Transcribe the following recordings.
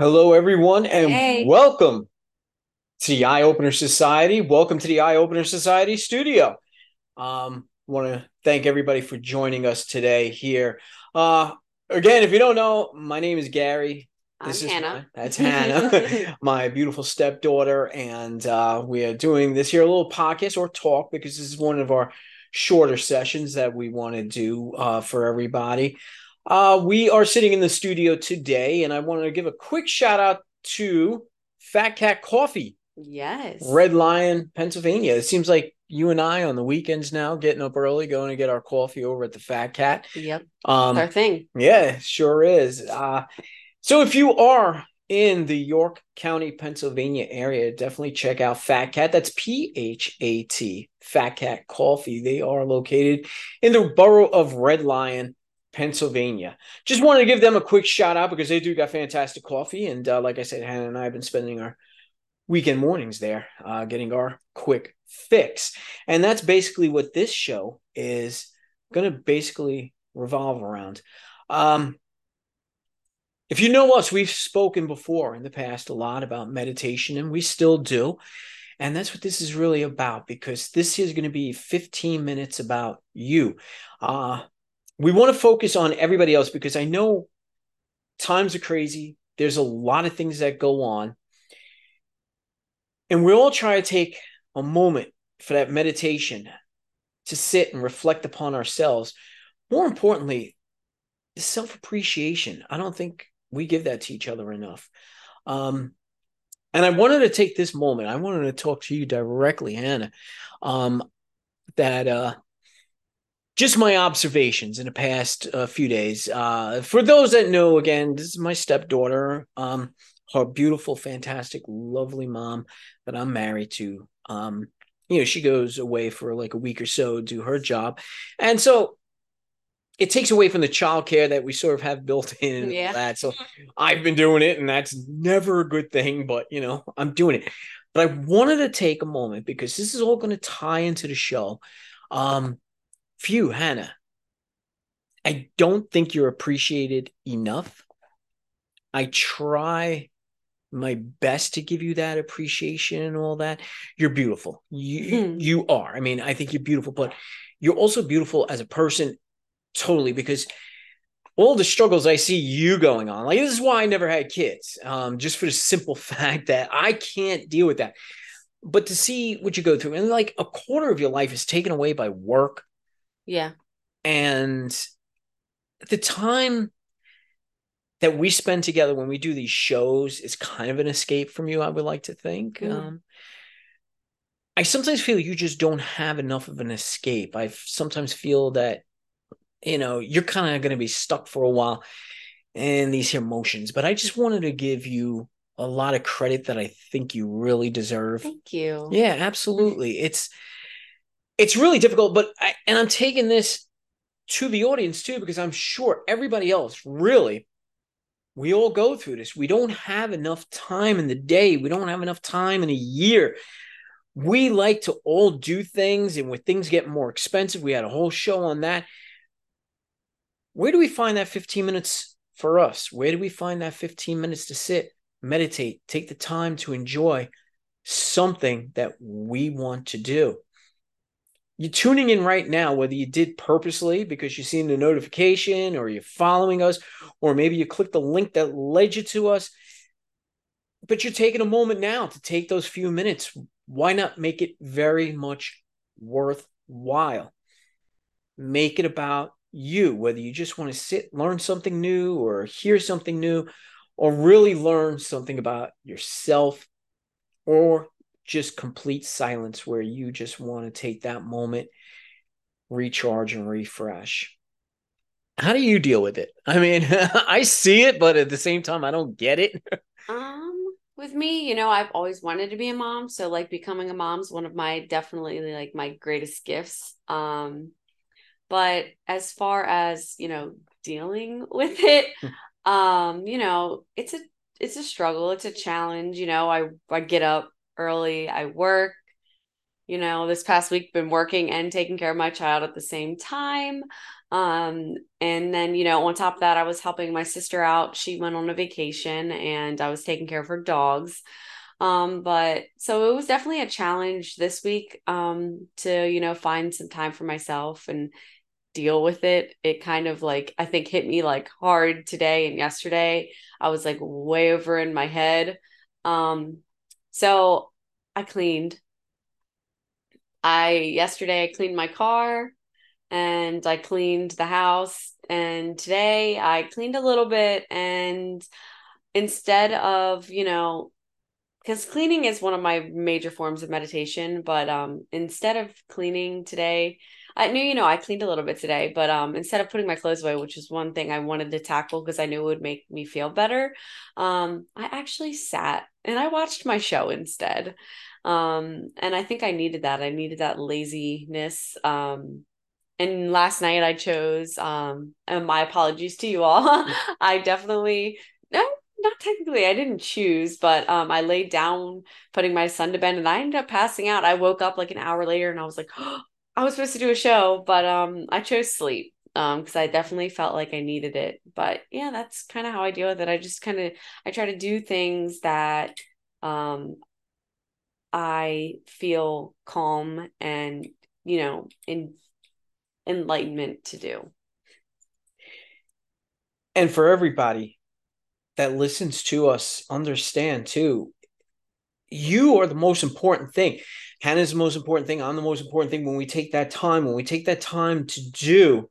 Hello, everyone, and Hey. welcome to the Eye Opener Society. Welcome to the Eye Opener Society studio. Um, want to thank everybody for joining us today here. Uh, again, if you don't know, my name is Gary. I'm is Hannah. my- that's Hannah, my beautiful stepdaughter, and uh, we are doing this here a little podcast or talk because this is one of our shorter sessions that we want to do uh, for everybody. Uh, we are sitting in the studio today, and I wanted to give a quick shout out to Phat Cat Coffee, Yes. Red Lion, Pennsylvania. It seems like you and I on the weekends now, getting up early, going to get our coffee over at the Phat Cat. Yep. Um, Our thing. yeah, sure is. Uh, so if you are in the York County, Pennsylvania area, definitely check out Phat Cat. That's P H A T, Phat Cat Coffee. They are located in the borough of Red Lion, Pennsylvania. Just wanted to give them a quick shout out because they do got fantastic coffee. And uh, like I said, Hannah and I have been spending our weekend mornings there, uh, getting our quick fix. And that's basically what this show is going to basically revolve around. Um, if you know us, we've spoken before in the past a lot about meditation, and we still do. And that's what this is really about because this is going to be 15 minutes about you. Uh, we want to focus on everybody else because I know times are crazy. There's a lot of things that go on. And we all try to take a moment for that meditation to sit and reflect upon ourselves. More importantly, self appreciation. I don't think we give that to each other enough. Um, and I wanted to take this moment. I wanted to talk to you directly, Hannah. Um, that uh, just my observations in the past uh, few days. Uh, for those that know, again, this is my stepdaughter. Um, her beautiful, fantastic, lovely mom that I'm married to. Um, you know, she goes away for like a week or so to do her job, and so it takes away from the childcare that we sort of have built in Yeah. that. So I've been doing it, and that's never a good thing, but you know, I'm doing it. But I wanted to take a moment because this is all going to tie into the show. Um, you, Hannah, I don't think you're appreciated enough. I try my best to give you that appreciation and all that. You're beautiful. You Hmm. you are. I mean, I think you're beautiful, but you're also beautiful as a person totally because all the struggles I see you going on, like this is why I never had kids. Um, just for the simple fact that I can't deal with that. But to see what you go through, and like a quarter of your life is taken away by work, Yeah. and the time that we spend together when we do these shows is kind of an escape from you, I would like to think. Mm. Um, I sometimes feel you just don't have enough of an escape. I sometimes feel that, you know, you're kind of going to be stuck for a while in these emotions. But I just wanted to give you a lot of credit that I think you really deserve. Thank you. Yeah, absolutely. It's it's really difficult, but I and I'm taking this to the audience too because I'm sure everybody else really we all go through this. We don't have enough time in the day. We don't have enough time in a year. We like to all do things and when things get more expensive, we had a whole show on that. Where do we find that 15 minutes for us? Where do we find that 15 minutes to sit, meditate, take the time to enjoy something that we want to do? You're tuning in right now, whether you did purposely because you've seen the notification or you're following us, or maybe you clicked the link that led you to us. But you're taking a moment now to take those few minutes. Why not make it very much worthwhile? Make it about you, whether you just want to sit, learn something new, or hear something new, or really learn something about yourself, or just complete silence where you just want to take that moment, recharge, and refresh. How do you deal with it? I mean, I see it, but at the same time, I don't get it. Um, with me, you know, I've always wanted to be a mom, so like becoming a mom is one of my definitely like my greatest gifts. Um, but as far as, you know, dealing with it, um, you know, it's a it's a struggle, it's a challenge, you know. I I get up early, I work, you know, this past week been working and taking care of my child at the same time. Um, and then, you know, on top of that, I was helping my sister out. She went on a vacation and I was taking care of her dogs. Um, but so it was definitely a challenge this week um to, you know, find some time for myself and deal with it. It kind of like I think hit me like hard today and yesterday. I was like way over in my head. Um, so I cleaned. I yesterday I cleaned my car and I cleaned the house. And today I cleaned a little bit. And instead of, you know, because cleaning is one of my major forms of meditation, but um, instead of cleaning today, I knew, you know, I cleaned a little bit today, but um, instead of putting my clothes away, which is one thing I wanted to tackle because I knew it would make me feel better, um, I actually sat and I watched my show instead. Um, and I think I needed that. I needed that laziness. Um, and last night I chose um and my apologies to you all. I definitely no not technically I didn't choose, but um I laid down putting my son to bed and I ended up passing out. I woke up like an hour later and I was like, oh, I was supposed to do a show, but um I chose sleep um because I definitely felt like I needed it. But yeah, that's kind of how I deal with it. I just kind of I try to do things that um I feel calm and you know in enlightenment to do. And for everybody that listens to us, understand too, you are the most important thing. Hannah's the most important thing. I'm the most important thing when we take that time, when we take that time to do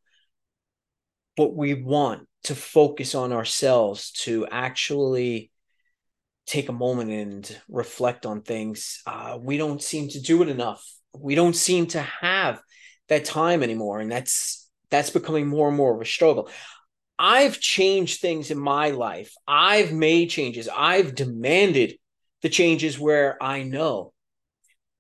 what we want, to focus on ourselves, to actually take a moment and reflect on things. Uh, we don't seem to do it enough. We don't seem to have that time anymore and that's that's becoming more and more of a struggle i've changed things in my life i've made changes i've demanded the changes where i know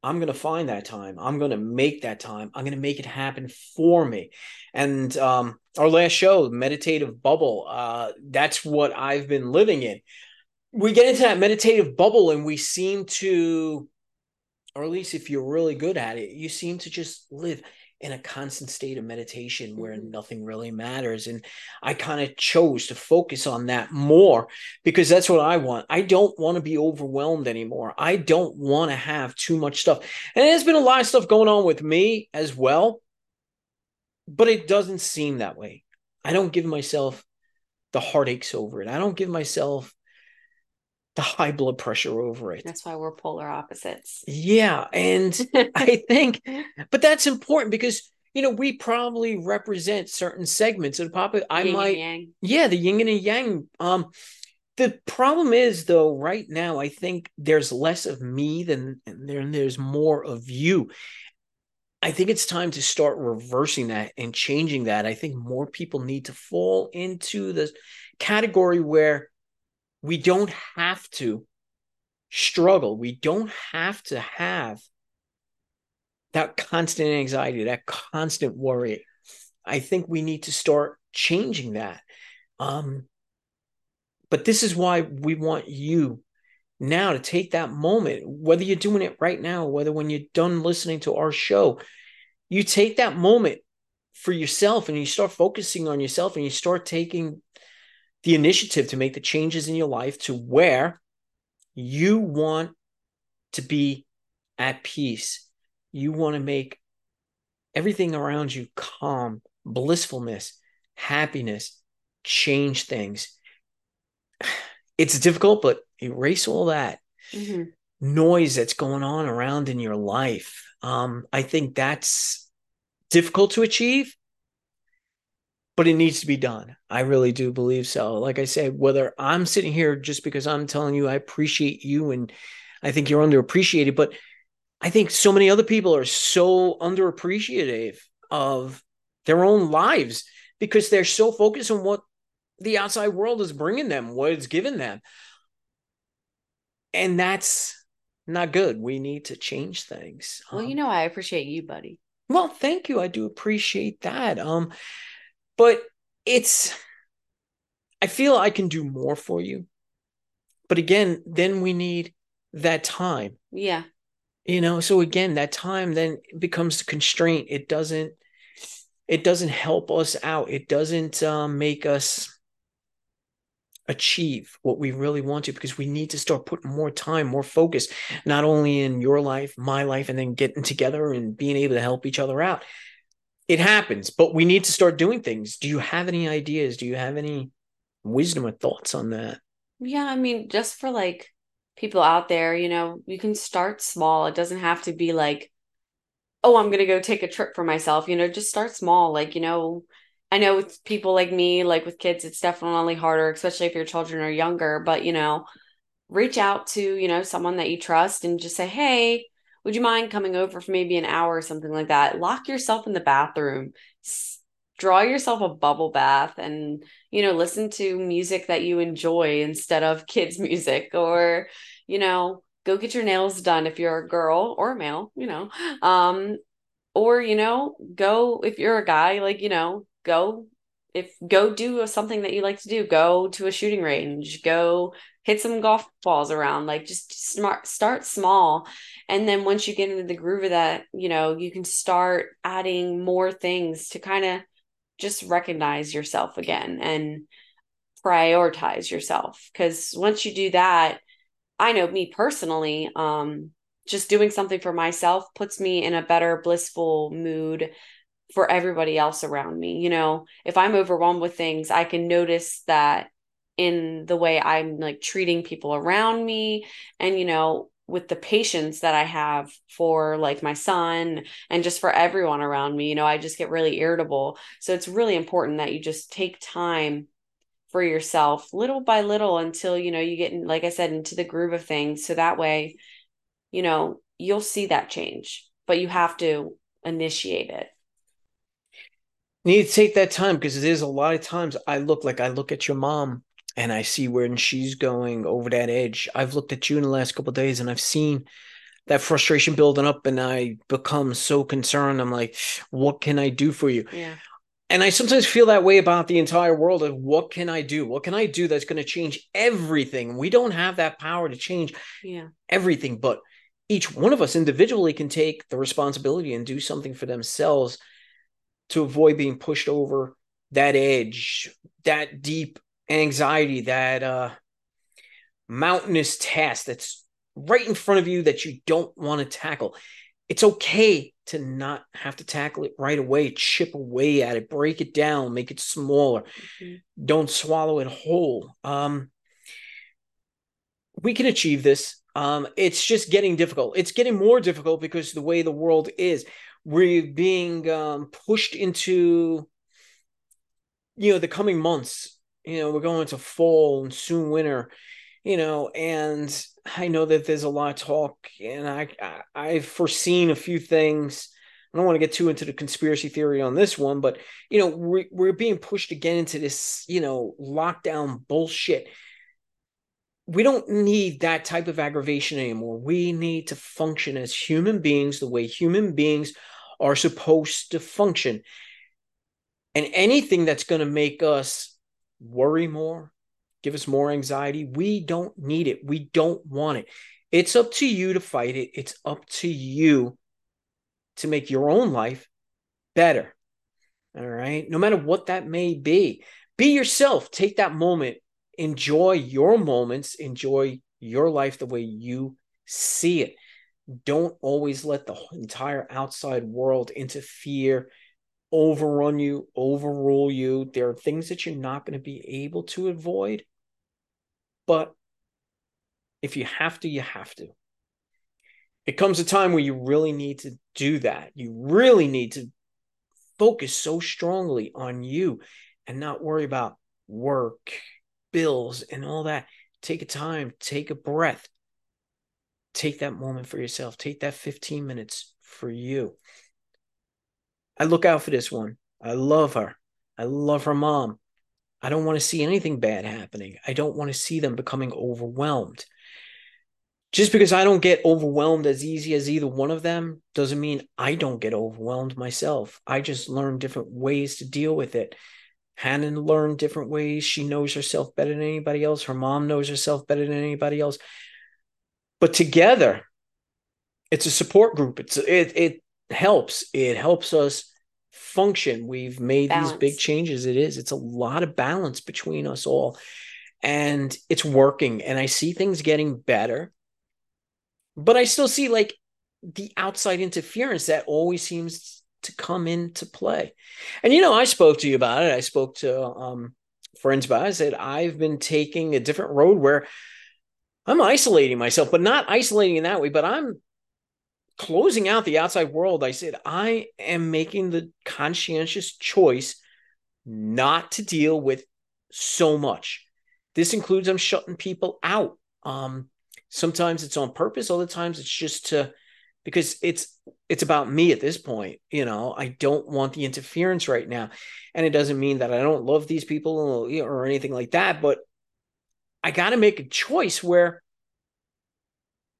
i'm going to find that time. I'm going to make that time. I'm going to make it happen for me. And um, our last show meditative bubble uh, that's what i've been living in. We get into that meditative bubble and we seem to or at least if you're really good at it you seem to just live in a constant state of meditation where mm-hmm. nothing really matters. And I kind of chose to focus on that more because that's what I want. I don't want to be overwhelmed anymore. I don't want to have too much stuff. And there's been a lot of stuff going on with me as well, but it doesn't seem that way. I don't give myself the heartaches over it. I don't give myself the high blood pressure over it. That's why we're polar opposites. Yeah. And I think, but that's important because, you know, we probably represent certain segments of the pop. I yin might, yeah, the yin and the yang. Um, the problem is though, right now, I think there's less of me than there, there's more of you. I think it's time to start reversing that and changing that. I think more people need to fall into the category where we don't have to struggle. We don't have to have that constant anxiety, that constant worry. I think we need to start changing that. Um, but this is why we want you now to take that moment, whether you're doing it right now, whether when you're done listening to our show, you take that moment for yourself and you start focusing on yourself and you start taking the initiative to make the changes in your life to where you want to be at peace. You want to make everything around you calm, blissfulness, happiness, change things. It's difficult, but erase all that mm-hmm. noise that's going on around in your life. Um, I think that's difficult to achieve, but it needs to be done. I really do believe so. Like I say, whether I'm sitting here just because I'm telling you I appreciate you and I think you're underappreciated, but I think so many other people are so underappreciative of their own lives because they're so focused on what the outside world is bringing them, what it's given them. And that's not good. We need to change things. Well, um, you know, I appreciate you, buddy. Well, thank you. I do appreciate that. Um, but it's, I feel I can do more for you. But again, then we need that time. Yeah. you know so again that time then becomes the constraint it doesn't it doesn't help us out it doesn't um, make us achieve what we really want to because we need to start putting more time more focus not only in your life my life and then getting together and being able to help each other out it happens but we need to start doing things do you have any ideas do you have any wisdom or thoughts on that yeah i mean just for like people out there, you know, you can start small. It doesn't have to be like, oh, I'm going to go take a trip for myself. You know, just start small. Like, you know, I know with people like me, like with kids, it's definitely harder, especially if your children are younger, but, you know, reach out to, you know, someone that you trust and just say, hey, would you mind coming over for maybe an hour or something like that? Lock yourself in the bathroom. Draw yourself a bubble bath and you know listen to music that you enjoy instead of kids music or you know go get your nails done if you're a girl or a male you know. Um or you know go if you're a guy like you know go if go do something that you like to do. Go to a shooting range. Go hit some golf balls around like just smart start small. And then once you get into the groove of that you know you can start adding more things to kind of just recognize yourself again and prioritize yourself. Because once you do that i know me personally um just doing something for myself puts me in a better blissful mood for everybody else around me. You know if i'm overwhelmed with things i can notice that in the way i'm like treating people around me and you know with the patience that I have for like my son and just for everyone around me. You know, I just get really irritable. So it's really important that you just take time for yourself little by little until, you know, you get, like I said, into the groove of things. So that way, you know, you'll see that change, but you have to initiate it. Need to take that time because there's a lot of times I look like I look at your mom and I see when she's going over that edge. I've looked at you in the last couple days and I've seen that frustration building up and I become so concerned. I'm like, what can I do for you? Yeah. And I sometimes feel that way about the entire world of what can I do? What can I do that's going to change everything? We don't have that power to change yeah. everything, but each one of us individually can take the responsibility and do something for themselves to avoid being pushed over that edge, that deep anxiety, that uh, mountainous task that's right in front of you that you don't want to tackle. It's okay to not have to tackle it right away, chip away at it, break it down, make it smaller. Mm-hmm. Don't swallow it whole. Um, we can achieve this. Um, it's just getting difficult. It's getting more difficult because the way the world is, we're being um, pushed into, you know, the coming months you know, we're going to fall and soon winter, you know, and I know that there's a lot of talk, and I, I have foreseen a few things. I don't want to get too into the conspiracy theory on this one, but you know, we're, we're being pushed again into this, you know, lockdown bullshit. We don't need that type of aggravation anymore. We need to function as human beings the way human beings are supposed to function. And anything that's going to make us worry more, give us more anxiety. We don't need it. We don't want it. It's up to you to fight it. It's up to you to make your own life better. All right. No matter what that may be, be yourself. Take that moment. Enjoy your moments. Enjoy your life the way you see it. Don't always let the entire outside world interfere overrun you, overrule you. There are things that you're not going to be able to avoid. But if you have to, you have to. It comes a time where you really need to do that. You really need to focus so strongly on you and not worry about work, bills, and all that. Take a time, take a breath. Take that moment for yourself. Take that 15 minutes for you. I look out for this one. I love her. I love her mom. I don't want to see anything bad happening. I don't want to see them becoming overwhelmed. Just because I don't get overwhelmed as easy as either one of them doesn't mean I don't get overwhelmed myself. I just learn different ways to deal with it. Hannah learned different ways. She knows herself better than anybody else. Her mom knows herself better than anybody else. But together, it's a support group. It's it it helps. It helps us function. We've made balance. these big changes. It is. It's a lot of balance between us all. And it's working. And I see things getting better. But I still see like the outside interference that always seems to come into play. And you know, I spoke to you about it. I spoke to um friends about it. I said, I've been taking a different road where I'm isolating myself, but not isolating in that way, but I'm closing out the outside world, I said, I am making the conscientious choice not to deal with so much. This includes I'm shutting people out. Um, sometimes it's on purpose, other times it's just to because it's it's about me at this point. You know, I don't want the interference right now. And it doesn't mean that I don't love these people or, or anything like that, but I got to make a choice where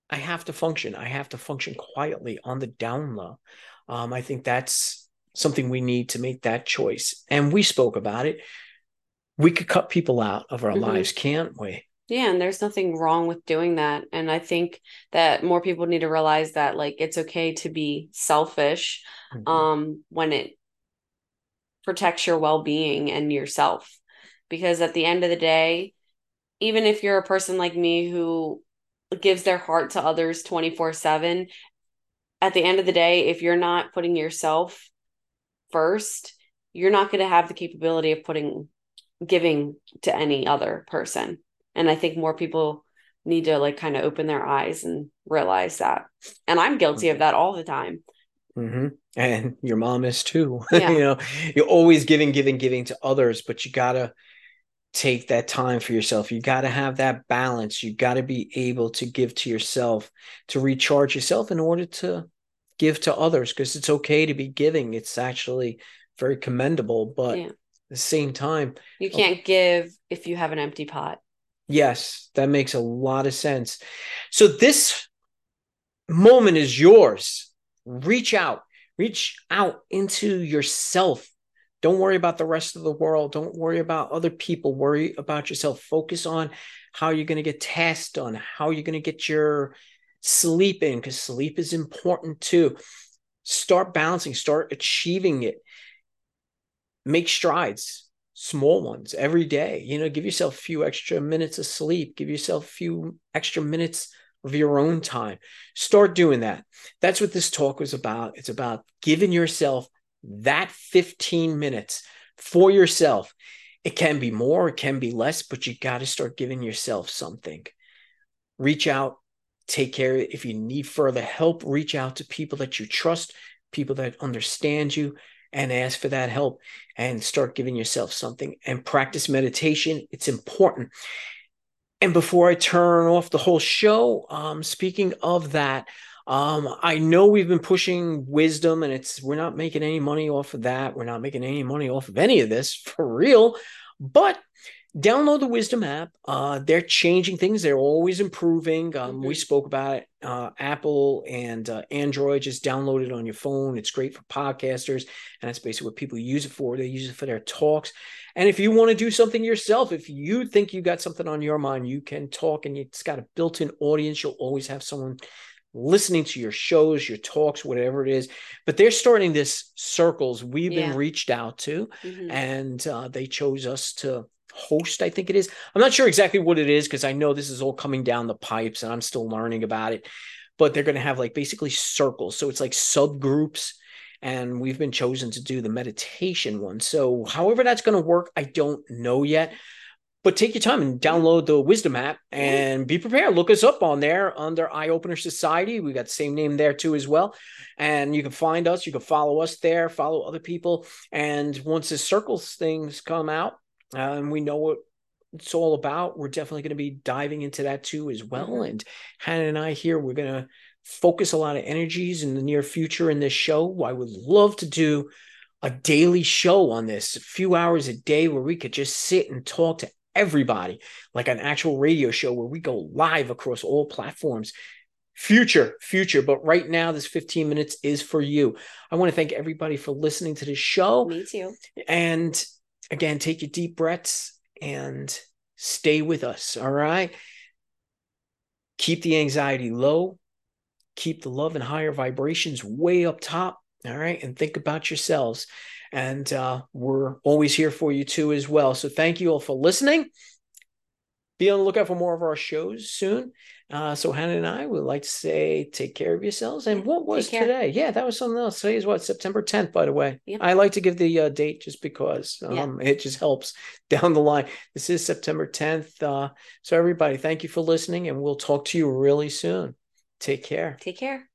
I have to function. I have to function quietly on the down low. Um, I think that's something we need to make that choice. And we spoke about it. We could cut people out of our mm-hmm. lives, can't we? Yeah, and there's nothing wrong with doing that. And I think that more people need to realize that like it's okay to be selfish mm-hmm. um when it protects your well-being and yourself. Because at the end of the day, even if you're a person like me who gives their heart to others 24 7 at the end of the day if you're not putting yourself first you're not going to have the capability of putting giving to any other person and i think more people need to like kind of open their eyes and realize that and i'm guilty of mm-hmm. that all the time mm-hmm. and your mom is too yeah. you know you're always giving giving giving to others but you gotta take that time for yourself. You got to have that balance. You got to be able to give to yourself, to recharge yourself in order to give to others because it's okay to be giving. It's actually very commendable, but yeah. at the same time, you can't give if you have an empty pot. Yes, that makes a lot of sense. So this moment is yours. Reach out. Reach out into yourself don't worry about the rest of the world. Don't worry about other people. Worry about yourself. Focus on how you're going to get tasks done, how you're going to get your sleep in, because sleep is important too. Start balancing, start achieving it. Make strides, small ones every day. You know, give yourself a few extra minutes of sleep, give yourself a few extra minutes of your own time. Start doing that. That's what this talk was about. It's about giving yourself that 15 minutes for yourself. It can be more, it can be less, but you got to start giving yourself something. Reach out, take care. If you need further help, reach out to people that you trust, people that understand you, and ask for that help and start giving yourself something and practice meditation. It's important. And before I turn off the whole show, um, speaking of that, um, I know we've been pushing wisdom and it's we're not making any money off of that. We're not making any money off of any of this for real. But download the wisdom app. Uh, they're changing things. They're always improving. Um, mm-hmm. we spoke about it. Uh, apple and uh, android just download it on your phone. It's great for podcasters. And that's basically what people use it for. They use it for their talks. And if you want to do something yourself if you think you got something on your mind you can talk and it's got a built-in audience. You'll always have someone listening to your shows, your talks, whatever it is. But they're starting this circles. We've yeah. been reached out to, mm-hmm. and uh, they chose us to host. I think it is. I'm not sure exactly what it is because I know this is all coming down the pipes, and I'm still learning about it. But they're going to have like basically circles, so it's like subgroups. And we've been chosen to do the meditation one. So, however, that's going to work, I don't know yet but take your time and download the wisdom app and be prepared. Look us up on there under eye opener society. We got the same name there too as well. And you can find us you can follow us there follow other people. And once the circles things come out and we know what it's all about. We're definitely going to be diving into that too as well. Mm-hmm. and hannah and i here we're going to focus a lot of energies in the near future in this show. I would love to do a daily show on this, a few hours a day where we could just sit and talk to everybody, like an actual radio show where we go live across all platforms. Future, future. But right now, this 15 minutes is for you. I want to thank everybody for listening to this show. Me too. And again, take your deep breaths and stay with us. All right. Keep the anxiety low, keep the love and higher vibrations way up top. All right. And think about yourselves. And uh, we're always here for you too, as well. So thank you all for listening. Be on the lookout for more of our shows soon. Uh, so Hannah and I would like to say, take care of yourselves. And what was today? Yeah, that was something else. Today is what September 10th, by the way. Yep. I like to give the uh, date just because um, yeah. it just helps down the line. This is September 10th. Uh, so everybody, thank you for listening, and we'll talk to you really soon. Take care. Take care.